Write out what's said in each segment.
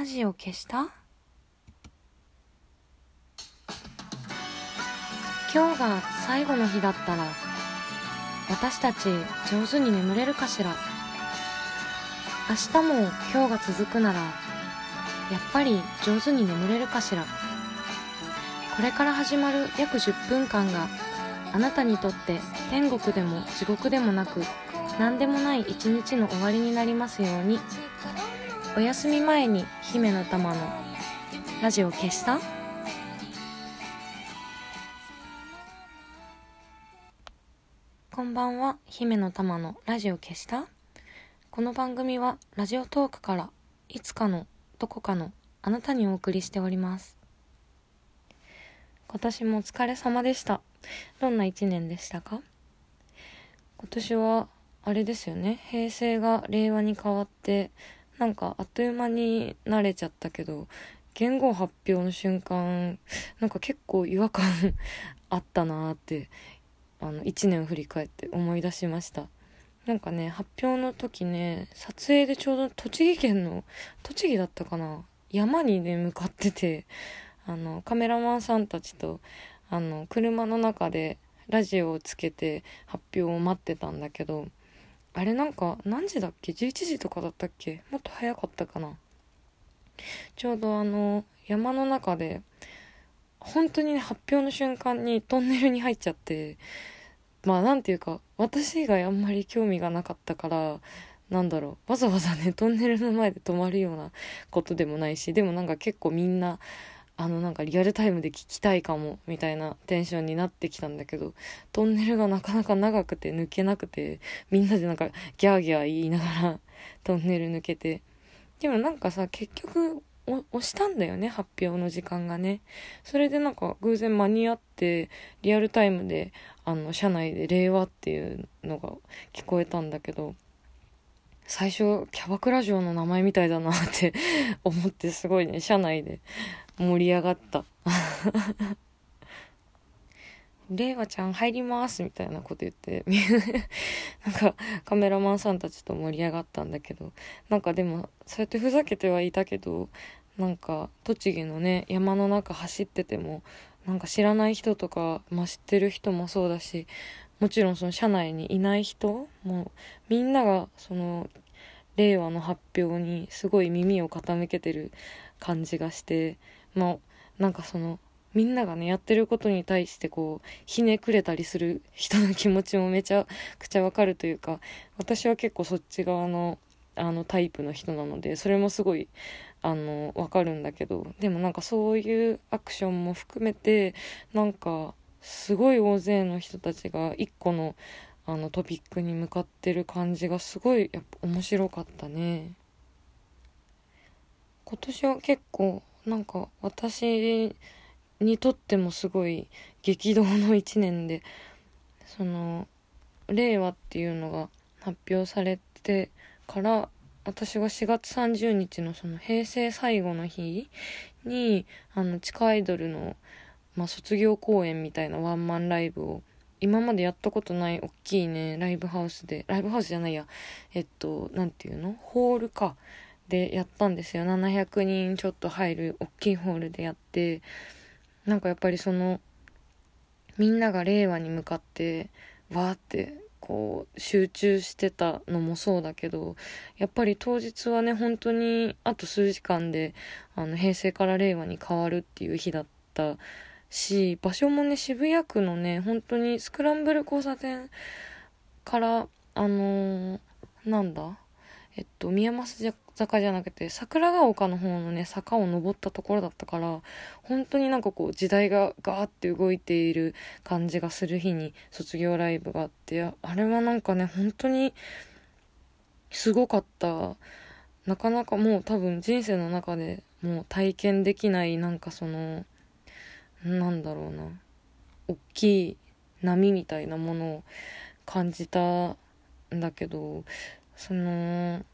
ラジオ消した？今日が最後の日だったら私たち上手に眠れるかしら？明日も今日が続くならやっぱり上手に眠れるかしら？これから始まる約10分間があなたにとって天国でも地獄でもなく何でもない一日の終わりになりますように。お休み前に姫の玉のラジオ消した？こんばんは。姫の玉のラジオ消した？この番組はラジオトークからいつかのどこかのあなたにお送りしております。今年もお疲れ様でした。どんな一年でしたか？今年はあれですよね。平成が令和に変わってなんかあっという間に慣れちゃったけど言語発表の瞬間なんか結構違和感 あったなーってあの1年を振り返って思い出しました。なんかね発表の時ね撮影でちょうど栃木県の栃木だったかな山にね向かっててあのカメラマンさんたちとあの車の中でラジオをつけて発表を待ってたんだけどあれなんか何時だっけ ?11 時とかだったっけ？もっと早かったかな。ちょうどあの山の中で本当にね発表の瞬間にトンネルに入っちゃってまあなんていうか私以外あんまり興味がなかったからなんだろう。わざわざねトンネルの前で止まるようなことでもないしでもなんか結構みんなあのなんかリアルタイムで聞きたいかもみたいなテンションになってきたんだけどトンネルがなかなか長くて抜けなくてみんなでなんかギャーギャー言いながら トンネル抜けて。でもなんかさ結局押したんだよね発表の時間がね。それでなんか偶然間に合ってリアルタイムであの車内で「令和」っていうのが聞こえたんだけど最初キャバクラ嬢の名前みたいだなって思ってすごいね車内で。盛り上がった。令和ちゃん入りますみたいなこと言って なんかカメラマンさんたちと盛り上がったんだけどなんかでもそうやってふざけてはいたけどなんか栃木のね山の中走っててもなんか知らない人とか、まあ、知ってる人もそうだしもちろんその車内にいない人もみんながその令和の発表にすごい耳を傾けてる感じがしてまあなんかそのみんながねやってることに対してこうひねくれたりする人の気持ちもめちゃくちゃわかるというか私は結構そっち側のあのタイプの人なのでそれもすごいあのわかるんだけどでもなんかそういうアクションも含めてなんかすごい大勢の人たちが一個のあのトピックに向かってる感じがすごいやっぱ面白かったね。今年は結構なんか私にとってもすごい激動の一年でその令和っていうのが発表されてから私は4月30日のその平成最後の日にあの地下アイドルの、まあ、卒業公演みたいなワンマンライブを今までやったことない大きいねライブハウスでライブハウスじゃないやえっと何て言うの？ホールか。でやったんですよ。700人ちょっと入る大きいホールでやってなんかやっぱりそのみんなが令和に向かってわーってこう集中してたのもそうだけどやっぱり当日はね本当にあと数時間であの平成から令和に変わるっていう日だったし場所もね渋谷区のね本当にスクランブル交差点からあのー、なんだ？えっと宮益坂じゃなくて桜ヶ丘の方のね坂を登ったところだったから本当になんかこう時代がガーって動いている感じがする日に卒業ライブがあってあれはなんかね本当にすごかった。なかなかもう多分人生の中でもう体験できないなんかそのなんだろうな。大きい波みたいなものを感じたんだけどその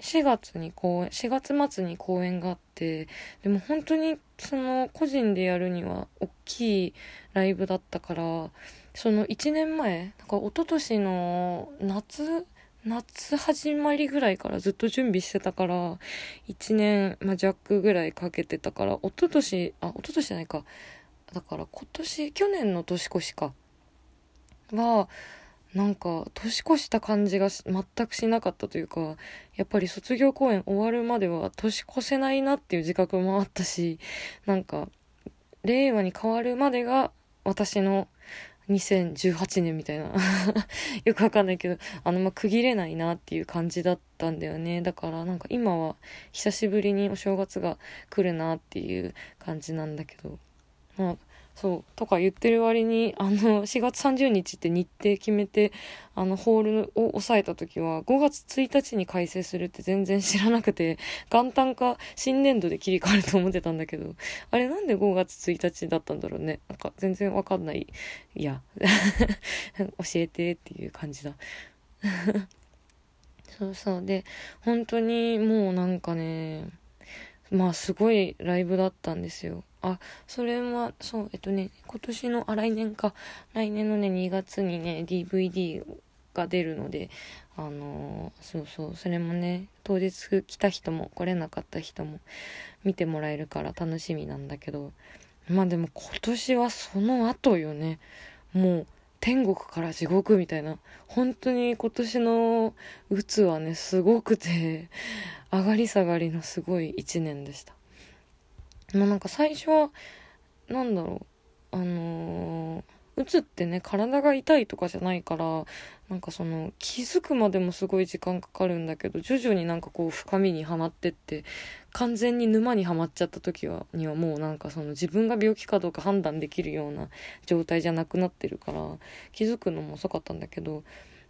4月に公演4月末に公演があってでも本当にその個人でやるには大きいライブだったからその1年前なんか一昨年の夏夏始まりぐらいからずっと準備してたから、1年、まあ、弱ぐらいかけてたから、一昨年あ、一昨年じゃないか。だから今年、去年の年越しか。は、なんか、年越した感じが全くしなかったというか、やっぱり卒業公演終わるまでは年越せないなっていう自覚もあったし、なんか、令和に変わるまでが私の2018年みたいな よくわかんないけど、あの、ま区切れないなっていう感じだったんだよね。だからなんか今は久しぶりにお正月が来るなっていう感じなんだけど、まあ、そう、とか言ってる割に、あの、4月30日って日程決めて、あの、ホールを抑えた時は、5月1日に改正するって全然知らなくて、元旦か新年度で切り替わると思ってたんだけど、あれなんで5月1日だったんだろうね。なんか全然わかんない。いや、教えてっていう感じだ。そうそう。で、本当にもうなんかね、まあすごいライブだったんですよ。あ、それは、そう、えっとね、今年の、あ、来年か、来年のね、2月にね、DVD が出るので、あのー、そうそう、それもね、当日来た人も来れなかった人も見てもらえるから楽しみなんだけど、まあでも今年はその後よね、もう、天国から地獄みたいな、本当に今年の鬱はね、すごくて、上がり下がりのすごい一年でした。まあなんか最初は、なんだろう、あのー、うつってね、体が痛いとかじゃないから、なんかその、気づくまでもすごい時間かかるんだけど、徐々になんかこう深みにはまってって、完全に沼にはまっちゃった時は、にはもうなんかその自分が病気かどうか判断できるような状態じゃなくなってるから、気づくのも遅かったんだけど、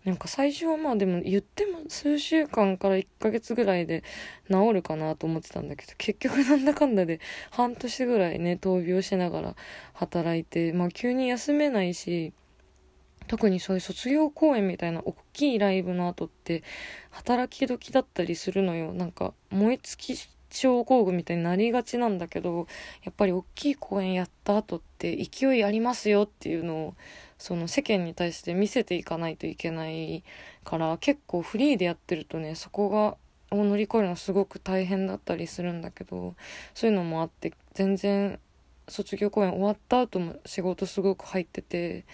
なんか最初はまあでも言っても数週間から1ヶ月ぐらいで治るかなと思ってたんだけど、結局なんだかんだで半年ぐらいね、闘病しながら働いて、まあ急に休めないし、特にそういう卒業公演みたいな大きいライブの後って働き時だったりするのよ。なんか燃え尽き症候群みたいになりがちなんだけど、やっぱり大きい公演やった後って勢いありますよっていうのをその世間に対して見せていかないといけないから結構フリーでやってるとねそこがを乗り越えるのすごく大変だったりするんだけどそういうのもあって全然卒業公演終わった後も仕事すごく入ってて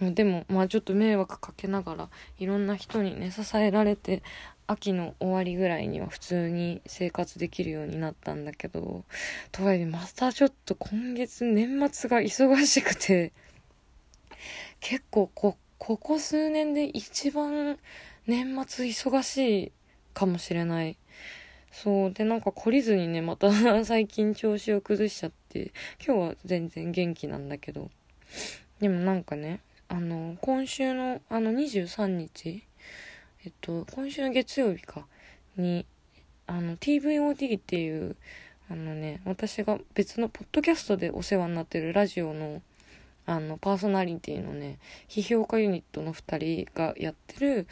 でもまあちょっと迷惑かけながらいろんな人にね支えられて秋の終わりぐらいには普通に生活できるようになったんだけどとはいえまたちょっと今月年末が忙しくて結構こ、ここ数年で一番年末忙しいかもしれない。そう。で、なんか懲りずにね、また 最近調子を崩しちゃって、今日は全然元気なんだけど。でもなんかね、あの、今週の、あの、23日、えっと、今週の月曜日か、に、あの、TVOD っていう、あのね、私が別のポッドキャストでお世話になってるラジオのあの、パーソナリティのね、批評家ユニットの2人がやってる、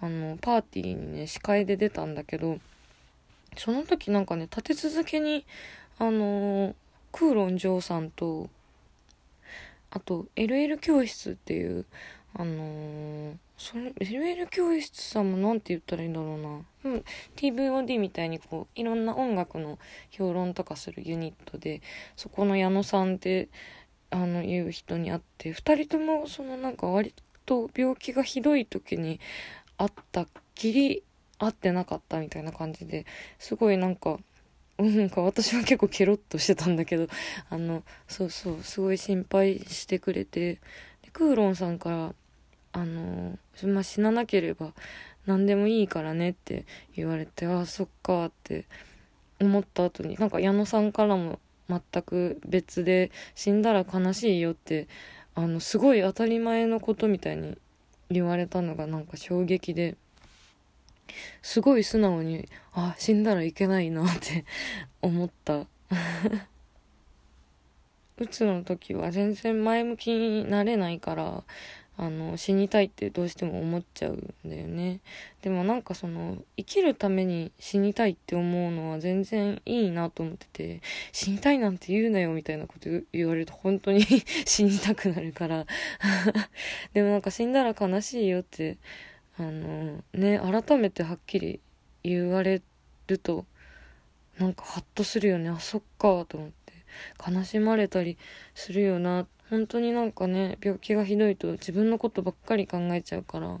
あの、パーティーにね、司会で出たんだけど、その時なんかね、立て続けに、あのー、クーロン・ジョーさんと、あと、LL 教室っていう、あのー、それ、LL 教室さんもなんて言ったらいいんだろうな。うん、TVOD みたいにこう、いろんな音楽の評論とかするユニットで、そこの矢野さんって、あのいう人に会って2人ともそのなんか割と病気がひどい時に会ったっきり会ってなかったみたいな感じですごいなんかうんか私は結構ケロッとしてたんだけどあのそうそうすごい心配してくれてでクーロンさんからあの、まあ、死ななければ何でもいいからねって言われてああそっかって思った後になんか矢野さんからも全く別で死んだら悲しいよってあのすごい当たり前のことみたいに言われたのがなんか衝撃ですごい素直にあ死んだらいけないなって 思った。うつの時は全然前向きになれないからあの、死にたいってどうしても思っちゃうんだよね。でもなんかその、生きるために死にたいって思うのは全然いいなと思ってて、死にたいなんて言うなよみたいなこと言われると本当に 死にたくなるから。でもなんか死んだら悲しいよって、あのね改めてはっきり言われるとなんかハッとするよね。あそっかと思って。悲しまれたりするよなって本当になんかね病気がひどいと自分のことばっかり考えちゃうから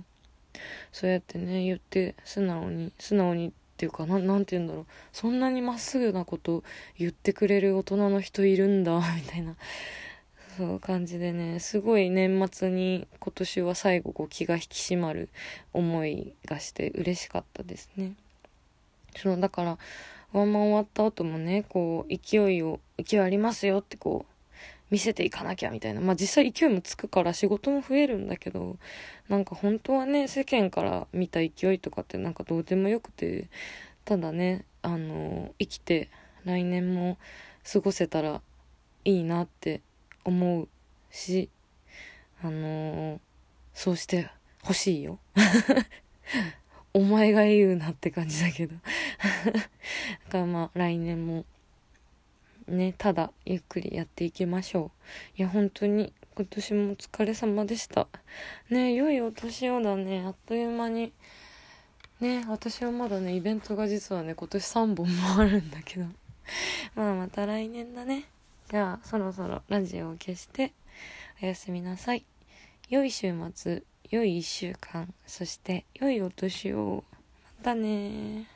そうやってね言って素直に素直にっていうかななんて言うんだろう。そんなにまっすぐなこと言ってくれる大人の人いるんだ みたいな。そう感じでねすごい年末に今年は最後こう気が引き締まる思いがして嬉しかったですね。そうだからワンマン終わった後もねこう勢いを勢いありますよってこう見せていかなきゃみたいな。まあ実際勢いもつくから仕事も増えるんだけど、なんか本当はね、世間から見た勢いとかってなんかどうでもよくて、ただね、あの、生きて来年も過ごせたらいいなって思うし、あのそうしてほしいよ。お前が言うなって感じだけど だからまあ来年もね、ただゆっくりやっていきましょう。いや、本当に今年もお疲れ様でした。ね、良いお年をだね、あっという間に。ね、私はまだね、イベントが実はね、今年3本もあるんだけど。まあまた来年だね。じゃあ、そろそろラジオを消して、おやすみなさい。良い週末、良い1週間、そして良いお年を。またね